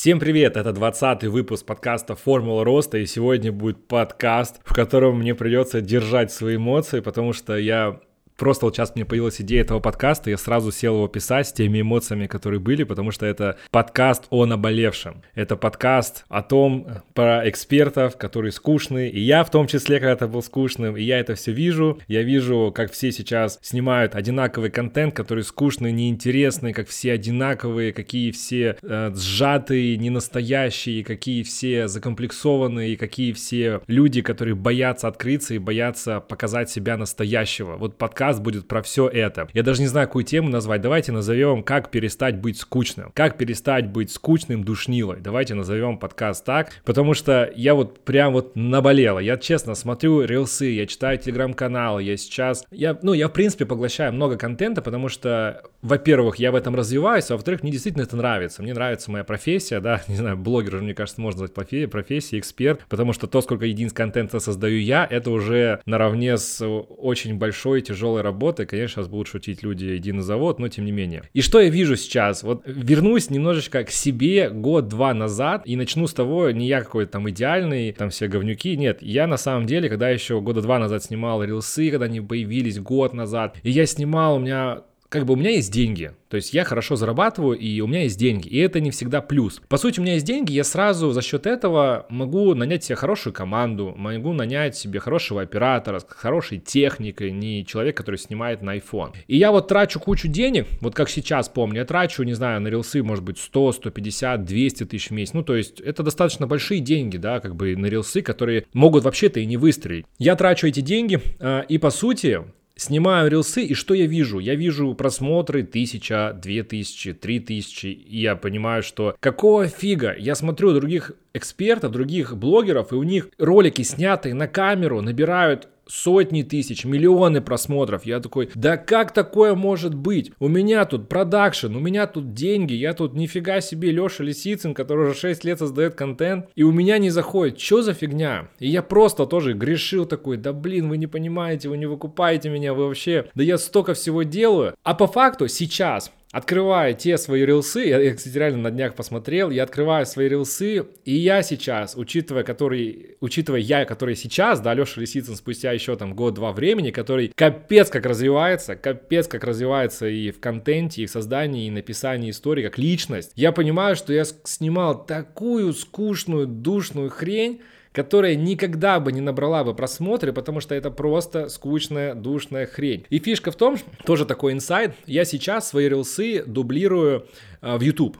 Всем привет, это 20 выпуск подкаста «Формула роста», и сегодня будет подкаст, в котором мне придется держать свои эмоции, потому что я Просто вот сейчас мне появилась идея этого подкаста, я сразу сел его писать с теми эмоциями, которые были, потому что это подкаст о наболевшем. Это подкаст о том, про экспертов, которые скучные, и я в том числе когда-то был скучным, и я это все вижу. Я вижу, как все сейчас снимают одинаковый контент, который скучный, неинтересный, как все одинаковые, какие все э, сжатые, ненастоящие, какие все закомплексованные, какие все люди, которые боятся открыться и боятся показать себя настоящего. Вот подкаст подкаст будет про все это. Я даже не знаю, какую тему назвать. Давайте назовем «Как перестать быть скучным». Как перестать быть скучным душнилой. Давайте назовем подкаст так, потому что я вот прям вот наболела. Я честно смотрю рилсы, я читаю телеграм-каналы, я сейчас... Я, ну, я в принципе поглощаю много контента, потому что, во-первых, я в этом развиваюсь, а во-вторых, мне действительно это нравится. Мне нравится моя профессия, да, не знаю, блогер, мне кажется, можно назвать профессией, эксперт, потому что то, сколько единиц контента создаю я, это уже наравне с очень большой тяжелой работы, конечно, сейчас будут шутить люди единый завод, но тем не менее. И что я вижу сейчас? Вот вернусь немножечко к себе год-два назад и начну с того, не я какой-то там идеальный, там все говнюки, нет, я на самом деле, когда еще года два назад снимал рилсы, когда они появились год назад, и я снимал, у меня как бы у меня есть деньги, то есть я хорошо зарабатываю, и у меня есть деньги, и это не всегда плюс. По сути, у меня есть деньги, я сразу за счет этого могу нанять себе хорошую команду, могу нанять себе хорошего оператора, с хорошей техникой, не человек, который снимает на iPhone. И я вот трачу кучу денег, вот как сейчас помню, я трачу, не знаю, на рилсы, может быть, 100, 150, 200 тысяч в месяц. Ну, то есть это достаточно большие деньги, да, как бы на рилсы, которые могут вообще-то и не выстрелить. Я трачу эти деньги, а, и по сути, Снимаю рилсы, и что я вижу? Я вижу просмотры тысяча, две тысячи, три тысячи, и я понимаю, что какого фига? Я смотрю других экспертов, других блогеров, и у них ролики, снятые на камеру, набирают сотни тысяч, миллионы просмотров. Я такой, да как такое может быть? У меня тут продакшн, у меня тут деньги, я тут нифига себе Леша Лисицын, который уже 6 лет создает контент, и у меня не заходит. Что за фигня? И я просто тоже грешил такой, да блин, вы не понимаете, вы не выкупаете меня, вы вообще, да я столько всего делаю. А по факту сейчас открываю те свои рилсы, я, я, кстати, реально на днях посмотрел, я открываю свои рилсы, и я сейчас, учитывая, который, учитывая я, который сейчас, да, Леша Лисицын спустя еще там год-два времени, который капец как развивается, капец как развивается и в контенте, и в создании, и написании истории, как личность, я понимаю, что я снимал такую скучную, душную хрень, которая никогда бы не набрала бы просмотры, потому что это просто скучная, душная хрень. И фишка в том, тоже такой инсайт, я сейчас свои рилсы дублирую э, в YouTube.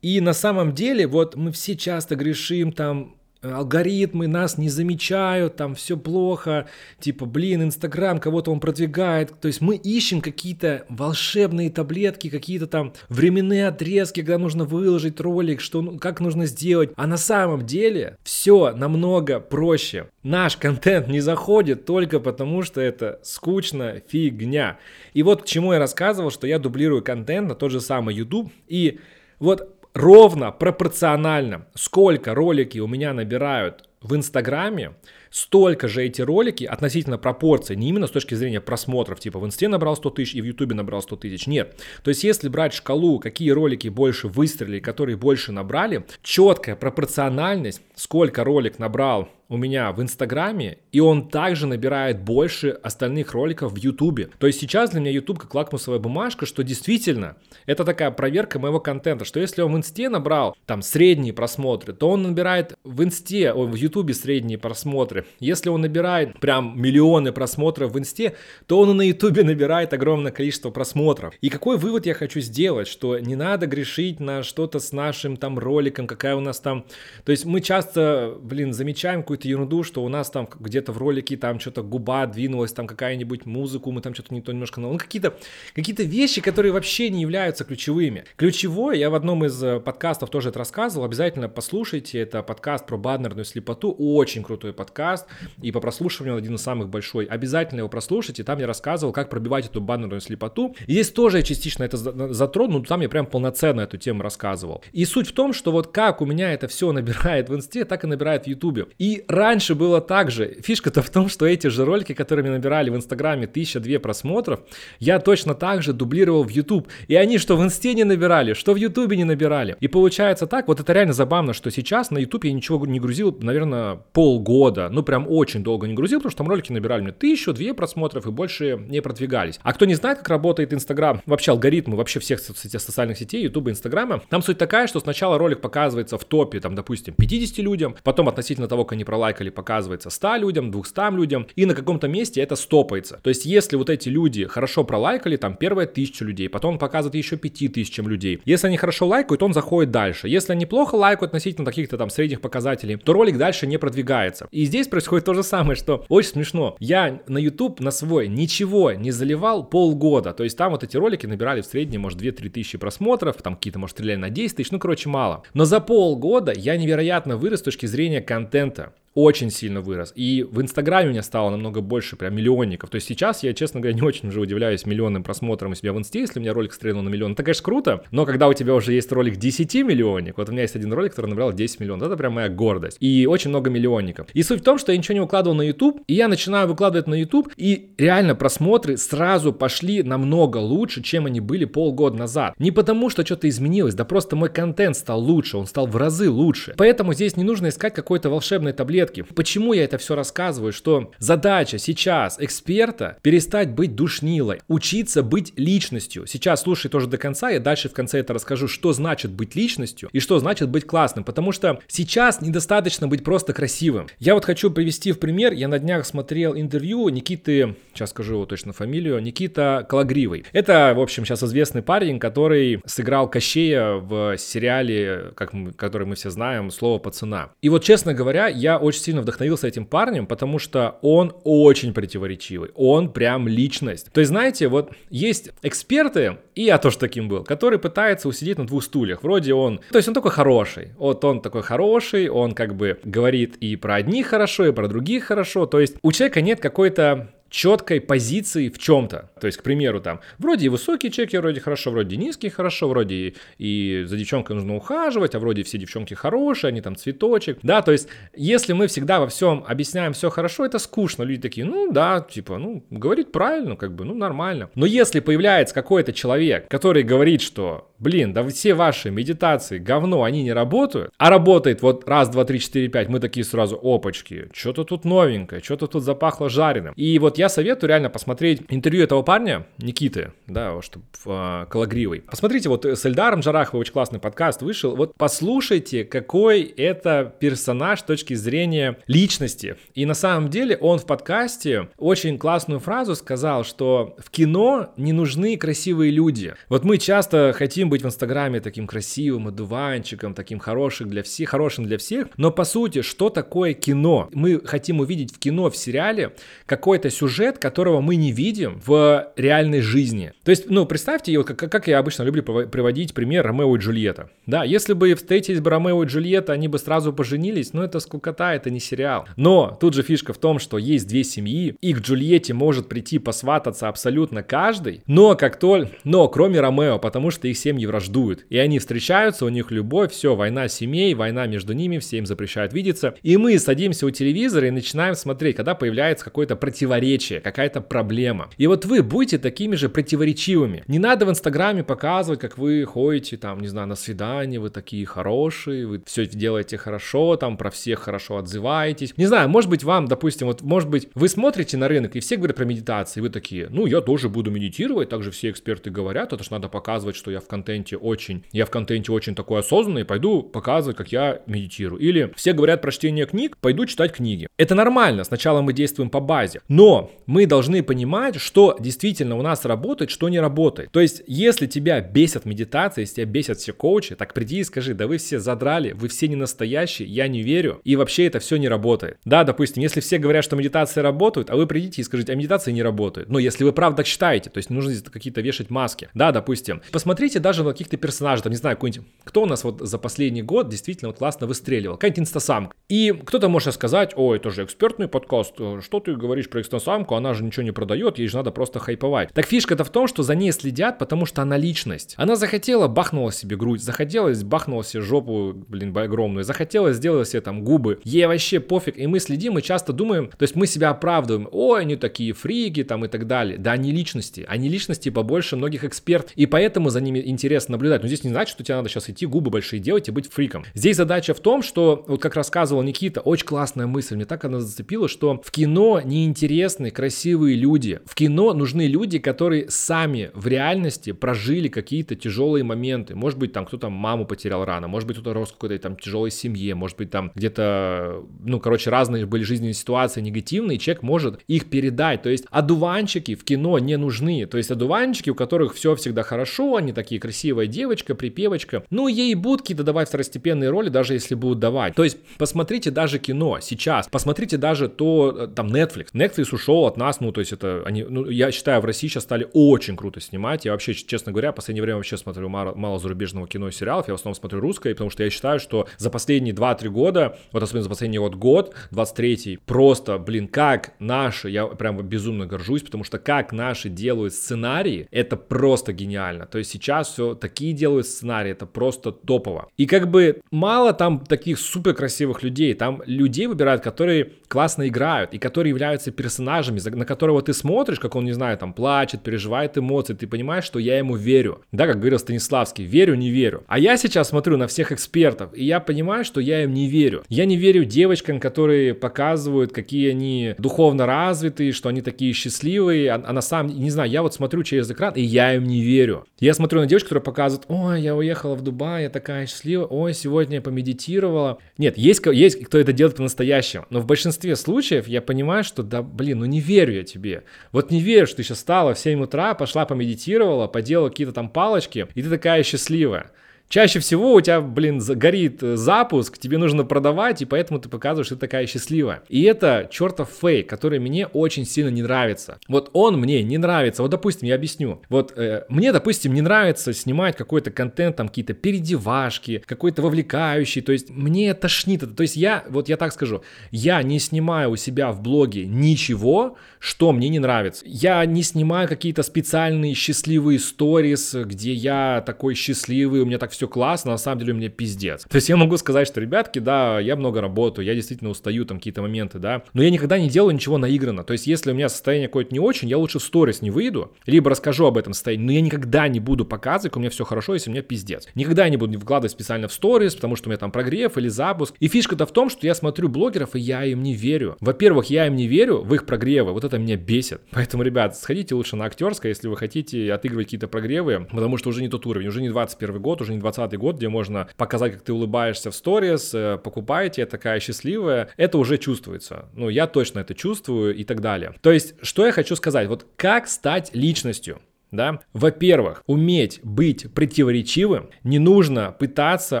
И на самом деле, вот мы все часто грешим там алгоритмы нас не замечают, там все плохо, типа, блин, Инстаграм кого-то он продвигает, то есть мы ищем какие-то волшебные таблетки, какие-то там временные отрезки, когда нужно выложить ролик, что, ну, как нужно сделать, а на самом деле все намного проще. Наш контент не заходит только потому, что это скучная фигня. И вот к чему я рассказывал, что я дублирую контент на тот же самый YouTube, и вот ровно пропорционально, сколько ролики у меня набирают в Инстаграме, столько же эти ролики относительно пропорции, не именно с точки зрения просмотров, типа в Инсте набрал 100 тысяч и в Ютубе набрал 100 тысяч, нет. То есть если брать шкалу, какие ролики больше выстрелили, которые больше набрали, четкая пропорциональность, сколько ролик набрал у меня в Инстаграме, и он также набирает больше остальных роликов в Ютубе. То есть сейчас для меня Ютуб как лакмусовая бумажка, что действительно это такая проверка моего контента, что если он в Инсте набрал там средние просмотры, то он набирает в Инсте, о, в Ютубе средние просмотры. Если он набирает прям миллионы просмотров в Инсте, то он и на Ютубе набирает огромное количество просмотров. И какой вывод я хочу сделать, что не надо грешить на что-то с нашим там роликом, какая у нас там... То есть мы часто, блин, замечаем какую-то ерунду, что у нас там где-то в ролике там что-то губа двинулась, там какая-нибудь музыку, мы там что-то не то немножко... Ну, какие-то какие вещи, которые вообще не являются ключевыми. Ключевое, я в одном из э, подкастов тоже это рассказывал, обязательно послушайте, это подкаст про баднерную слепоту, очень крутой подкаст, подкаст, и по прослушиванию он один из самых большой. Обязательно его прослушайте, там я рассказывал, как пробивать эту баннерную слепоту. И здесь тоже частично это затронул, но там я прям полноценно эту тему рассказывал. И суть в том, что вот как у меня это все набирает в инсте, так и набирает в ютубе. И раньше было так же. Фишка-то в том, что эти же ролики, которые мне набирали в инстаграме тысяча-две просмотров, я точно так же дублировал в YouTube. И они что в инсте не набирали, что в ютубе не набирали. И получается так, вот это реально забавно, что сейчас на YouTube я ничего не грузил, наверное, полгода. Ну, прям очень долго не грузил, потому что там ролики набирали мне тысячу, две просмотров и больше не продвигались. А кто не знает, как работает Инстаграм, вообще алгоритмы вообще всех социальных сетей, Ютуба, Инстаграма, там суть такая, что сначала ролик показывается в топе, там, допустим, 50 людям, потом относительно того, как они пролайкали, показывается 100 людям, 200 людям, и на каком-то месте это стопается. То есть, если вот эти люди хорошо пролайкали, там, первые тысячу людей, потом он показывает еще 5000 людей. Если они хорошо лайкают, он заходит дальше. Если они плохо лайкают относительно каких-то там средних показателей, то ролик дальше не продвигается. И здесь происходит то же самое, что очень смешно. Я на YouTube на свой ничего не заливал полгода. То есть там вот эти ролики набирали в среднем, может, 2-3 тысячи просмотров, там какие-то, может, стреляли на 10 тысяч, ну, короче, мало. Но за полгода я невероятно вырос с точки зрения контента очень сильно вырос. И в Инстаграме у меня стало намного больше, прям миллионников. То есть сейчас я, честно говоря, не очень уже удивляюсь миллионным просмотрам у себя в Инсте, если у меня ролик стрельнул на миллион. Это, конечно, круто, но когда у тебя уже есть ролик 10 миллионник, вот у меня есть один ролик, который набрал 10 миллионов, это прям моя гордость. И очень много миллионников. И суть в том, что я ничего не выкладывал на YouTube, и я начинаю выкладывать на YouTube, и реально просмотры сразу пошли намного лучше, чем они были полгода назад. Не потому, что что-то изменилось, да просто мой контент стал лучше, он стал в разы лучше. Поэтому здесь не нужно искать какой-то волшебной таблетки. Почему я это все рассказываю? Что задача сейчас эксперта перестать быть душнилой, учиться быть личностью. Сейчас слушай тоже до конца, я дальше в конце это расскажу, что значит быть личностью и что значит быть классным. Потому что сейчас недостаточно быть просто красивым. Я вот хочу привести в пример, я на днях смотрел интервью Никиты, сейчас скажу его точно фамилию, Никита Калагривый. Это, в общем, сейчас известный парень, который сыграл Кощея в сериале, как мы, который мы все знаем, «Слово пацана». И вот, честно говоря, я очень сильно вдохновился вдохновился этим парнем, потому что он очень противоречивый, он прям личность. То есть, знаете, вот есть эксперты, и я тоже таким был, который пытается усидеть на двух стульях. Вроде он, то есть он такой хороший, вот он такой хороший, он как бы говорит и про одних хорошо, и про других хорошо. То есть у человека нет какой-то четкой позиции в чем-то. То есть, к примеру, там, вроде и высокие чеки, вроде хорошо, вроде низкие хорошо, вроде и, и за девчонкой нужно ухаживать, а вроде все девчонки хорошие, они там цветочек. Да, то есть, если мы всегда во всем объясняем все хорошо, это скучно. Люди такие, ну да, типа, ну, говорит правильно, как бы, ну, нормально. Но если появляется какой-то человек, который говорит, что блин, да все ваши медитации, говно, они не работают, а работает вот раз, два, три, четыре, пять, мы такие сразу, опачки, что-то тут новенькое, что-то тут запахло жареным. И вот я советую реально посмотреть интервью этого парня, Никиты, да, что э, Калагривый. Посмотрите, вот с Эльдаром Джараховым очень классный подкаст вышел, вот послушайте, какой это персонаж с точки зрения личности. И на самом деле он в подкасте очень классную фразу сказал, что в кино не нужны красивые люди. Вот мы часто хотим быть в Инстаграме таким красивым одуванчиком, таким хорошим для всех, хорошим для всех. Но по сути, что такое кино? Мы хотим увидеть в кино, в сериале какой-то сюжет, которого мы не видим в реальной жизни. То есть, ну, представьте, как, как я обычно люблю приводить пример Ромео и Джульетта. Да, если бы встретились бы Ромео и Джульетта, они бы сразу поженились, но это скукота, это не сериал. Но тут же фишка в том, что есть две семьи, и к Джульетте может прийти посвататься абсолютно каждый, но как только, но кроме Ромео, потому что их семьи семьи враждуют. И они встречаются, у них любовь, все, война семей, война между ними, все им запрещают видеться. И мы садимся у телевизора и начинаем смотреть, когда появляется какое-то противоречие, какая-то проблема. И вот вы будете такими же противоречивыми. Не надо в Инстаграме показывать, как вы ходите там, не знаю, на свидание, вы такие хорошие, вы все делаете хорошо, там про всех хорошо отзываетесь. Не знаю, может быть вам, допустим, вот может быть вы смотрите на рынок и все говорят про медитацию, и вы такие, ну я тоже буду медитировать, также все эксперты говорят, это же надо показывать, что я в контенте контенте очень, я в контенте очень такой осознанный, пойду показывать, как я медитирую. Или все говорят про чтение книг, пойду читать книги. Это нормально, сначала мы действуем по базе, но мы должны понимать, что действительно у нас работает, что не работает. То есть, если тебя бесят медитации, если тебя бесят все коучи, так приди и скажи, да вы все задрали, вы все не настоящие, я не верю, и вообще это все не работает. Да, допустим, если все говорят, что медитации работают, а вы придите и скажите, а медитации не работают. Но если вы правда считаете, то есть нужно какие-то вешать маски. Да, допустим, посмотрите даже даже на каких-то персонажей, там, не знаю, какой-нибудь, кто у нас вот за последний год действительно вот классно выстреливал, какая-нибудь инстасамка. И кто-то может сказать, ой, это же экспертный подкаст, что ты говоришь про инстасамку, она же ничего не продает, ей же надо просто хайповать. Так фишка-то в том, что за ней следят, потому что она личность. Она захотела, бахнула себе грудь, захотелось, бахнула себе жопу, блин, огромную, захотелось, сделала себе там губы. Ей вообще пофиг, и мы следим и часто думаем, то есть мы себя оправдываем, ой, они такие фрики там и так далее. Да, они личности, они личности побольше многих экспертов, и поэтому за ними интересно наблюдать. Но здесь не значит, что тебе надо сейчас идти губы большие делать и быть фриком. Здесь задача в том, что, вот как рассказывал Никита, очень классная мысль, мне так она зацепила, что в кино неинтересны красивые люди. В кино нужны люди, которые сами в реальности прожили какие-то тяжелые моменты. Может быть, там кто-то маму потерял рано, может быть, кто-то рос в какой-то там тяжелой семье, может быть, там где-то, ну, короче, разные были жизненные ситуации негативные, человек может их передать. То есть одуванчики в кино не нужны. То есть одуванчики, у которых все всегда хорошо, они такие красивая девочка, припевочка. Ну, ей будут какие-то давать второстепенные роли, даже если будут давать. То есть посмотрите даже кино сейчас, посмотрите даже то, э, там, Netflix. Netflix ушел от нас, ну, то есть это, они, ну, я считаю, в России сейчас стали очень круто снимать. Я вообще, честно говоря, в последнее время вообще смотрю мало, мало зарубежного кино и сериалов, я в основном смотрю русское, потому что я считаю, что за последние 2-3 года, вот особенно за последний вот год, 23-й, просто, блин, как наши, я прям безумно горжусь, потому что как наши делают сценарии, это просто гениально. То есть сейчас все такие делают сценарии, это просто топово. И как бы мало там таких супер красивых людей, там людей выбирают, которые классно играют и которые являются персонажами, на которого ты смотришь, как он, не знаю, там плачет, переживает эмоции, ты понимаешь, что я ему верю. Да, как говорил Станиславский, верю, не верю. А я сейчас смотрю на всех экспертов, и я понимаю, что я им не верю. Я не верю девочкам, которые показывают, какие они духовно развитые, что они такие счастливые, а, а на самом не знаю, я вот смотрю через экран, и я им не верю. Я смотрю на девочку, которая показывает, ой, я уехала в Дубай, я такая счастливая, ой, сегодня я помедитировала. Нет, есть, есть кто это делает по-настоящему, но в большинстве случаев я понимаю, что да, блин, ну не верю я тебе. Вот не верю, что ты сейчас встала в 7 утра, пошла помедитировала, поделала какие-то там палочки, и ты такая счастливая. Чаще всего у тебя, блин, горит э, запуск, тебе нужно продавать, и поэтому ты показываешь, что ты такая счастливая. И это чертов фейк, который мне очень сильно не нравится. Вот он мне не нравится. Вот, допустим, я объясню. Вот э, мне, допустим, не нравится снимать какой-то контент, там какие-то передевашки, какой-то вовлекающий. То есть мне тошнит это. То есть я, вот я так скажу, я не снимаю у себя в блоге ничего, что мне не нравится. Я не снимаю какие-то специальные счастливые сторис, где я такой счастливый, у меня так все все классно, на самом деле у меня пиздец. То есть я могу сказать, что, ребятки, да, я много работаю, я действительно устаю, там какие-то моменты, да, но я никогда не делаю ничего наигранно. То есть если у меня состояние какое-то не очень, я лучше в сторис не выйду, либо расскажу об этом состоянии, но я никогда не буду показывать, у меня все хорошо, если у меня пиздец. Никогда не буду вкладывать специально в сторис, потому что у меня там прогрев или запуск. И фишка-то в том, что я смотрю блогеров, и я им не верю. Во-первых, я им не верю в их прогревы, вот это меня бесит. Поэтому, ребят, сходите лучше на актерское, если вы хотите отыгрывать какие-то прогревы, потому что уже не тот уровень, уже не 21 год, уже не 20 2020 год, где можно показать, как ты улыбаешься в сторис, э, покупаете, такая счастливая, это уже чувствуется. Ну, я точно это чувствую и так далее. То есть, что я хочу сказать, вот как стать личностью? Да? Во-первых, уметь быть противоречивым, не нужно пытаться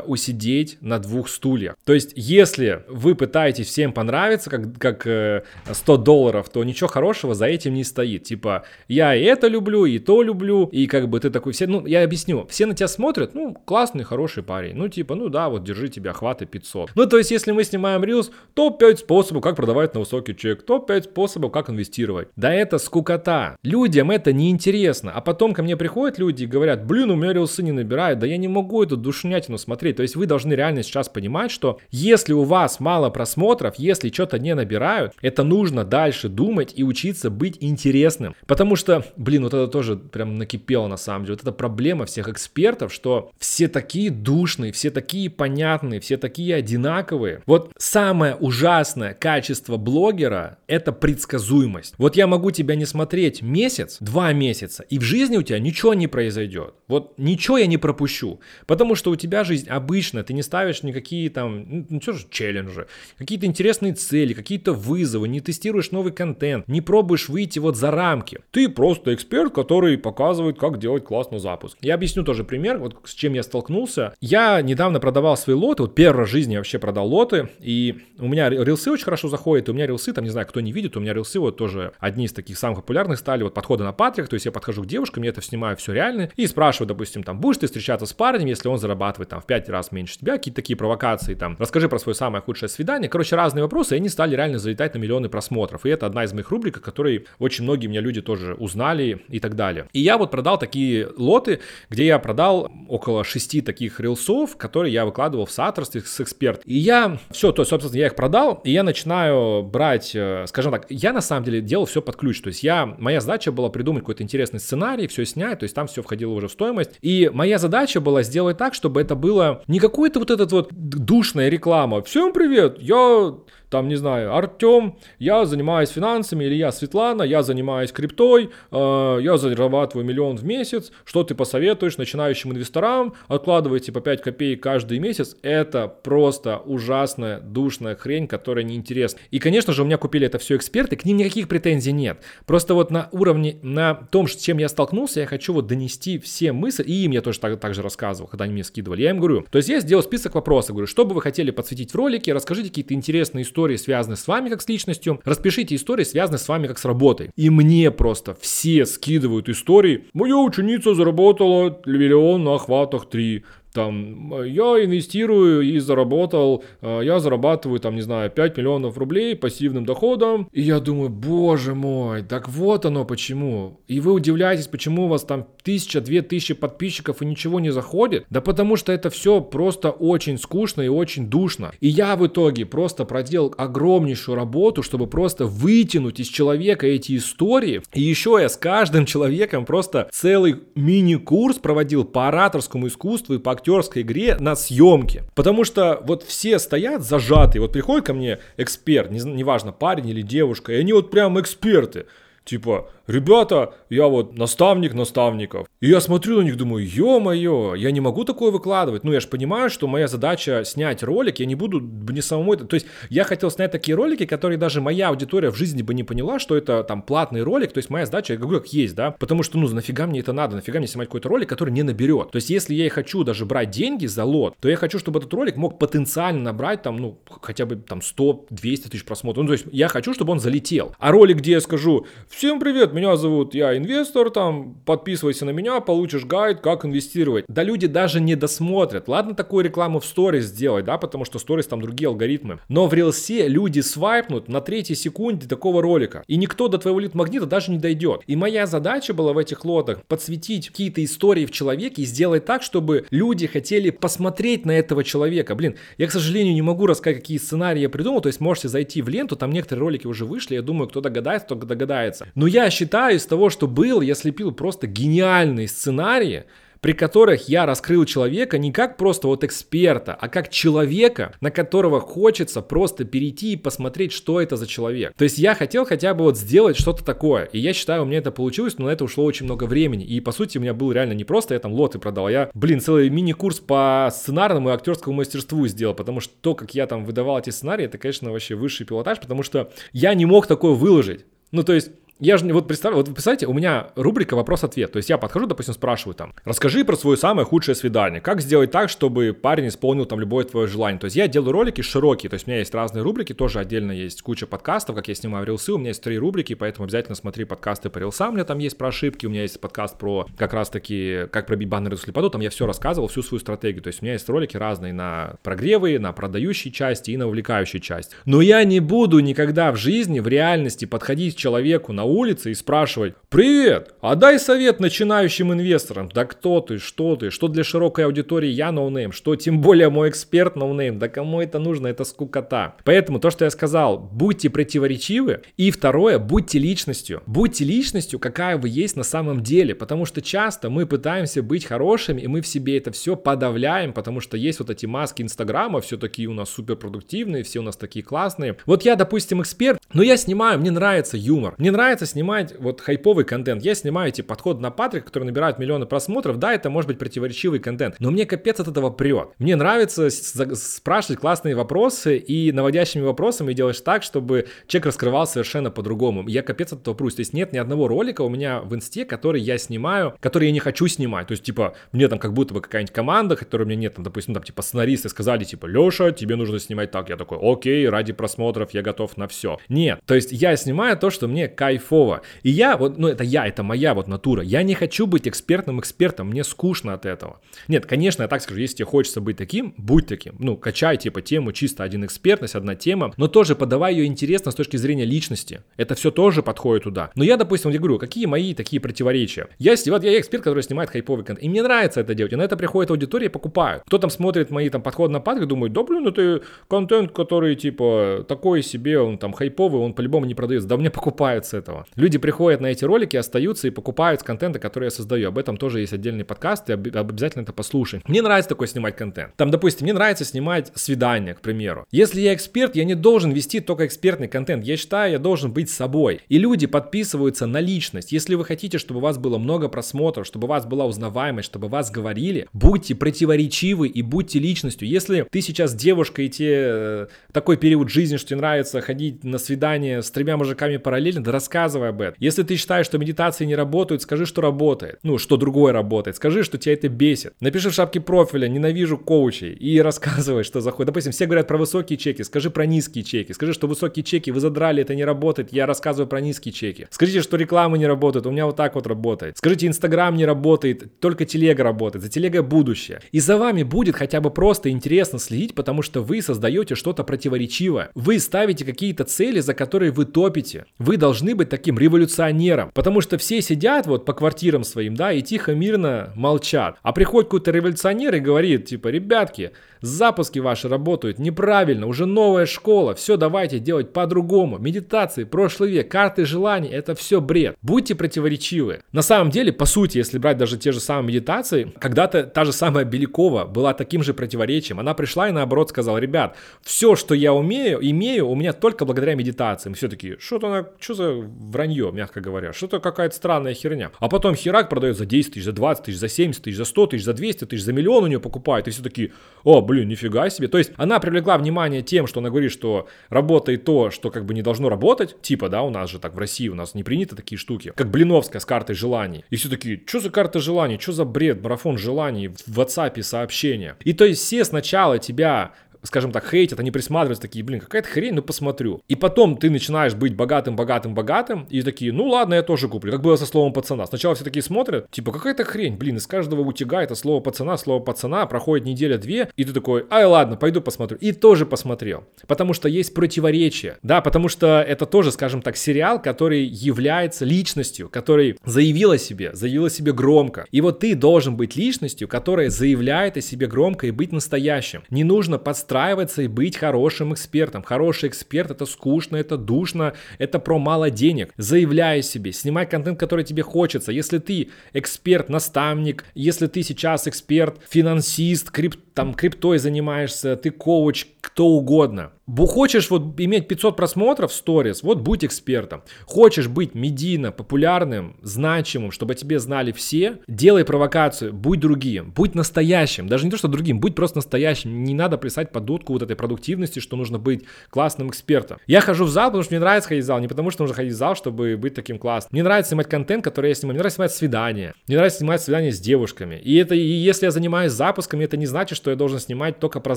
усидеть на двух стульях. То есть, если вы пытаетесь всем понравиться, как, как э, 100 долларов, то ничего хорошего за этим не стоит. Типа, я и это люблю, и то люблю, и как бы ты такой, все, ну, я объясню, все на тебя смотрят, ну, классный, хороший парень, ну, типа, ну да, вот держи тебя охваты 500. Ну, то есть, если мы снимаем Reels, топ-5 способов, как продавать на высокий чек, топ-5 способов, как инвестировать. Да это скукота. Людям это неинтересно, а потом ко мне приходят люди и говорят, блин, у меня рилсы не набирают, да я не могу эту душнятину смотреть. То есть вы должны реально сейчас понимать, что если у вас мало просмотров, если что-то не набирают, это нужно дальше думать и учиться быть интересным. Потому что, блин, вот это тоже прям накипело на самом деле. Вот это проблема всех экспертов, что все такие душные, все такие понятные, все такие одинаковые. Вот самое ужасное качество блогера — это предсказуемость. Вот я могу тебя не смотреть месяц, два месяца, и в жизни у тебя ничего не произойдет. Вот ничего я не пропущу. Потому что у тебя жизнь обычная, ты не ставишь никакие там, ну, ну что же, челленджи, какие-то интересные цели, какие-то вызовы, не тестируешь новый контент, не пробуешь выйти вот за рамки. Ты просто эксперт, который показывает, как делать классный запуск. Я объясню тоже пример, вот с чем я столкнулся. Я недавно продавал свои лоты, вот первый раз в жизни я вообще продал лоты, и у меня рилсы очень хорошо заходят, и у меня рилсы, там, не знаю, кто не видит, у меня рилсы вот тоже одни из таких самых популярных стали, вот подходы на Патрик, то есть я подхожу к девушке, девушками, я это снимаю все реально, и спрашиваю, допустим, там, будешь ты встречаться с парнем, если он зарабатывает там в 5 раз меньше тебя, какие-то такие провокации, там, расскажи про свое самое худшее свидание. Короче, разные вопросы, и они стали реально залетать на миллионы просмотров. И это одна из моих рубрик, о которой очень многие меня люди тоже узнали и так далее. И я вот продал такие лоты, где я продал около шести таких рилсов, которые я выкладывал в соавторстве с эксперт. И я все, то, собственно, я их продал, и я начинаю брать, э, скажем так, я на самом деле делал все под ключ. То есть я, моя задача была придумать какой-то интересный сценарий, все снять, то есть там все входило уже в стоимость. И моя задача была сделать так, чтобы это было не какой-то вот этот вот душная реклама. Всем привет, я там, не знаю, Артем, я занимаюсь финансами, или я Светлана, я занимаюсь криптой, э, я зарабатываю миллион в месяц, что ты посоветуешь начинающим инвесторам, откладывайте по 5 копеек каждый месяц, это просто ужасная, душная хрень, которая неинтересна. И, конечно же, у меня купили это все эксперты, к ним никаких претензий нет. Просто вот на уровне, на том, с чем я столкнулся, я хочу вот донести все мысли, и им я тоже так, так же рассказывал, когда они мне скидывали. Я им говорю, то есть я сделал список вопросов, говорю, что бы вы хотели подсветить в ролике, расскажите какие-то интересные истории, истории, связанные с вами как с личностью, распишите истории, связанные с вами как с работой. И мне просто все скидывают истории. Моя ученица заработала миллион на охватах 3 там, я инвестирую и заработал, э, я зарабатываю, там, не знаю, 5 миллионов рублей пассивным доходом. И я думаю, боже мой, так вот оно почему. И вы удивляетесь, почему у вас там тысяча, две тысячи подписчиков и ничего не заходит. Да потому что это все просто очень скучно и очень душно. И я в итоге просто проделал огромнейшую работу, чтобы просто вытянуть из человека эти истории. И еще я с каждым человеком просто целый мини-курс проводил по ораторскому искусству и по актерской игре на съемке. Потому что вот все стоят зажатые. Вот приходит ко мне эксперт, неважно, парень или девушка, и они вот прям эксперты. Типа, ребята, я вот наставник наставников. И я смотрю на них, думаю, ё-моё, я не могу такое выкладывать. Ну, я же понимаю, что моя задача снять ролик, я не буду не самому это... То есть, я хотел снять такие ролики, которые даже моя аудитория в жизни бы не поняла, что это там платный ролик. То есть, моя задача, я говорю, как есть, да. Потому что, ну, нафига мне это надо? Нафига мне снимать какой-то ролик, который не наберет? То есть, если я и хочу даже брать деньги за лот, то я хочу, чтобы этот ролик мог потенциально набрать там, ну, хотя бы там 100-200 тысяч просмотров. Ну, то есть, я хочу, чтобы он залетел. А ролик, где я скажу, всем привет, меня зовут, я инвестор, там, подписывайся на меня, получишь гайд, как инвестировать. Да люди даже не досмотрят. Ладно такую рекламу в сторис сделать, да, потому что сторис там другие алгоритмы. Но в рилсе люди свайпнут на третьей секунде такого ролика. И никто до твоего лид-магнита даже не дойдет. И моя задача была в этих лотах подсветить какие-то истории в человеке и сделать так, чтобы люди хотели посмотреть на этого человека. Блин, я, к сожалению, не могу рассказать, какие сценарии я придумал. То есть можете зайти в ленту, там некоторые ролики уже вышли. Я думаю, кто догадается, кто догадается. Но я считаю, из того, что был, я слепил просто гениальные сценарии, при которых я раскрыл человека не как просто вот эксперта, а как человека, на которого хочется просто перейти и посмотреть, что это за человек. То есть я хотел хотя бы вот сделать что-то такое. И я считаю, у меня это получилось, но на это ушло очень много времени. И по сути у меня был реально не просто я там лоты продал, а я, блин, целый мини-курс по сценарному и актерскому мастерству сделал, потому что то, как я там выдавал эти сценарии, это, конечно, вообще высший пилотаж, потому что я не мог такое выложить. Ну, то есть, я же вот представляю, вот вы представляете, у меня рубрика вопрос-ответ. То есть я подхожу, допустим, спрашиваю там, расскажи про свое самое худшее свидание. Как сделать так, чтобы парень исполнил там любое твое желание? То есть я делаю ролики широкие, то есть у меня есть разные рубрики, тоже отдельно есть куча подкастов, как я снимаю рилсы, у меня есть три рубрики, поэтому обязательно смотри подкасты по рилсам, у меня там есть про ошибки, у меня есть подкаст про как раз таки, как пробить баннерную слепоту, там я все рассказывал, всю свою стратегию. То есть у меня есть ролики разные на прогревы, на продающие части и на увлекающие части. Но я не буду никогда в жизни, в реальности подходить к человеку на улице и спрашивать, привет, а дай совет начинающим инвесторам. Да кто ты, что ты, что для широкой аудитории я ноунейм, что тем более мой эксперт ноунейм, да кому это нужно, это скукота. Поэтому то, что я сказал, будьте противоречивы. И второе, будьте личностью. Будьте личностью, какая вы есть на самом деле, потому что часто мы пытаемся быть хорошими, и мы в себе это все подавляем, потому что есть вот эти маски Инстаграма, все такие у нас суперпродуктивные, все у нас такие классные. Вот я, допустим, эксперт, но я снимаю, мне нравится юмор, мне нравится снимать вот хайповый контент. Я снимаю эти подходы на Патрик, которые набирают миллионы просмотров. Да, это может быть противоречивый контент, но мне капец от этого прет. Мне нравится спрашивать классные вопросы и наводящими вопросами делаешь так, чтобы человек раскрывал совершенно по-другому. Я капец от этого прусь. То есть нет ни одного ролика у меня в инсте, который я снимаю, который я не хочу снимать. То есть, типа, мне там как будто бы какая-нибудь команда, которой у меня нет, там, допустим, там, типа, сценаристы сказали, типа, Леша, тебе нужно снимать так. Я такой, окей, ради просмотров я готов на все. Нет. То есть я снимаю то, что мне кайф кайфово. И я, вот, ну это я, это моя вот натура. Я не хочу быть экспертным экспертом, мне скучно от этого. Нет, конечно, я так скажу, если тебе хочется быть таким, будь таким. Ну, качай типа тему чисто один экспертность, одна тема, но тоже подавай ее интересно с точки зрения личности. Это все тоже подходит туда. Но я, допустим, я говорю, какие мои такие противоречия? Я, вот я эксперт, который снимает хайповый контент, и мне нравится это делать, и на это приходит аудитория и покупают. Кто там смотрит мои там подходы на падки, думает, да блин, это контент, который типа такой себе, он там хайповый, он по-любому не продается. Да мне покупают с этого. Люди приходят на эти ролики, остаются и покупают контента, который я создаю. Об этом тоже есть отдельный подкаст, и обязательно это послушай. Мне нравится такой снимать контент. Там, допустим, мне нравится снимать свидания, к примеру. Если я эксперт, я не должен вести только экспертный контент. Я считаю, я должен быть собой. И люди подписываются на личность. Если вы хотите, чтобы у вас было много просмотров, чтобы у вас была узнаваемость, чтобы вас говорили, будьте противоречивы и будьте личностью. Если ты сейчас девушка и тебе э, такой период жизни, что тебе нравится ходить на свидание с тремя мужиками параллельно, да рассказывай об этом. Если ты считаешь, что медитации не работают, скажи, что работает. Ну, что другое работает. Скажи, что тебя это бесит. Напиши в шапке профиля «Ненавижу коучей» и рассказывай, что заходит. Допустим, все говорят про высокие чеки, скажи про низкие чеки. Скажи, что высокие чеки вы задрали, это не работает, я рассказываю про низкие чеки. Скажите, что реклама не работает, у меня вот так вот работает. Скажите, Инстаграм не работает, только телега работает, за телега будущее. И за вами будет хотя бы просто интересно следить, потому что вы создаете что-то противоречивое. Вы ставите какие-то цели, за которые вы топите. Вы должны быть таким революционером, потому что все сидят вот по квартирам своим, да, и тихо, мирно молчат. А приходит какой-то революционер и говорит, типа, ребятки, запуски ваши работают неправильно, уже новая школа, все давайте делать по-другому. Медитации, прошлый век, карты желаний, это все бред. Будьте противоречивы. На самом деле, по сути, если брать даже те же самые медитации, когда-то та же самая Белякова была таким же противоречием. Она пришла и наоборот сказала, ребят, все, что я умею, имею, у меня только благодаря медитациям. Все такие, что-то она, что за вранье, мягко говоря, что-то какая-то странная херня. А потом херак продает за 10 тысяч, за 20 тысяч, за 70 тысяч, за 100 тысяч, за 200 тысяч, за миллион у нее покупают. И все такие, о, блин, нифига себе. То есть она привлекла внимание тем, что она говорит, что работает то, что как бы не должно работать. Типа, да, у нас же так в России, у нас не приняты такие штуки. Как Блиновская с картой желаний. И все такие, что за карта желаний, что за бред, марафон желаний в WhatsApp сообщения. И то есть все сначала тебя скажем так, хейтят, они присматриваются такие, блин, какая-то хрень, ну посмотрю. И потом ты начинаешь быть богатым, богатым, богатым, и такие, ну ладно, я тоже куплю. Как было со словом пацана. Сначала все такие смотрят, типа, какая-то хрень, блин, из каждого утяга это слово пацана, слово пацана, проходит неделя-две, и ты такой, ай, ладно, пойду посмотрю. И тоже посмотрел. Потому что есть противоречие. Да, потому что это тоже, скажем так, сериал, который является личностью, который заявил о себе, заявил о себе громко. И вот ты должен быть личностью, которая заявляет о себе громко и быть настоящим. Не нужно подстраиваться подстраиваться и быть хорошим экспертом. Хороший эксперт это скучно, это душно, это про мало денег. Заявляй себе, снимай контент, который тебе хочется. Если ты эксперт, наставник, если ты сейчас эксперт, финансист, крип, там криптой занимаешься, ты коуч, кто угодно. Хочешь вот иметь 500 просмотров в сторис, вот будь экспертом. Хочешь быть медийно популярным, значимым, чтобы тебе знали все, делай провокацию, будь другим, будь настоящим. Даже не то, что другим, будь просто настоящим. Не надо плясать под дудку вот этой продуктивности, что нужно быть классным экспертом. Я хожу в зал, потому что мне нравится ходить в зал, не потому что нужно ходить в зал, чтобы быть таким классным. Мне нравится снимать контент, который я снимаю. Мне нравится снимать свидания. Мне нравится снимать свидания с девушками. И это, и если я занимаюсь запусками, это не значит, что я должен снимать только про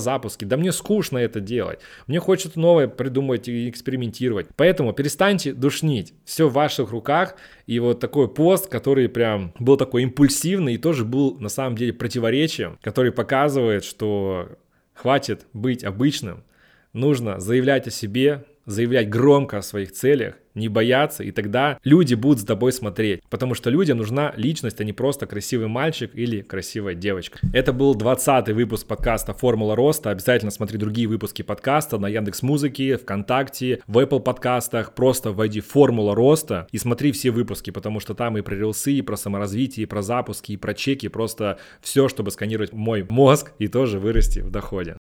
запуски. Да мне скучно это делать. Мне хочется новое придумать и экспериментировать. Поэтому перестаньте душнить. Все в ваших руках. И вот такой пост, который прям был такой импульсивный и тоже был на самом деле противоречием, который показывает, что хватит быть обычным. Нужно заявлять о себе, заявлять громко о своих целях, не бояться, и тогда люди будут за тобой смотреть. Потому что людям нужна личность, а не просто красивый мальчик или красивая девочка. Это был 20 выпуск подкаста «Формула роста». Обязательно смотри другие выпуски подкаста на Яндекс Музыке, ВКонтакте, в Apple подкастах. Просто войди «Формула роста» и смотри все выпуски, потому что там и про рилсы, и про саморазвитие, и про запуски, и про чеки. Просто все, чтобы сканировать мой мозг и тоже вырасти в доходе.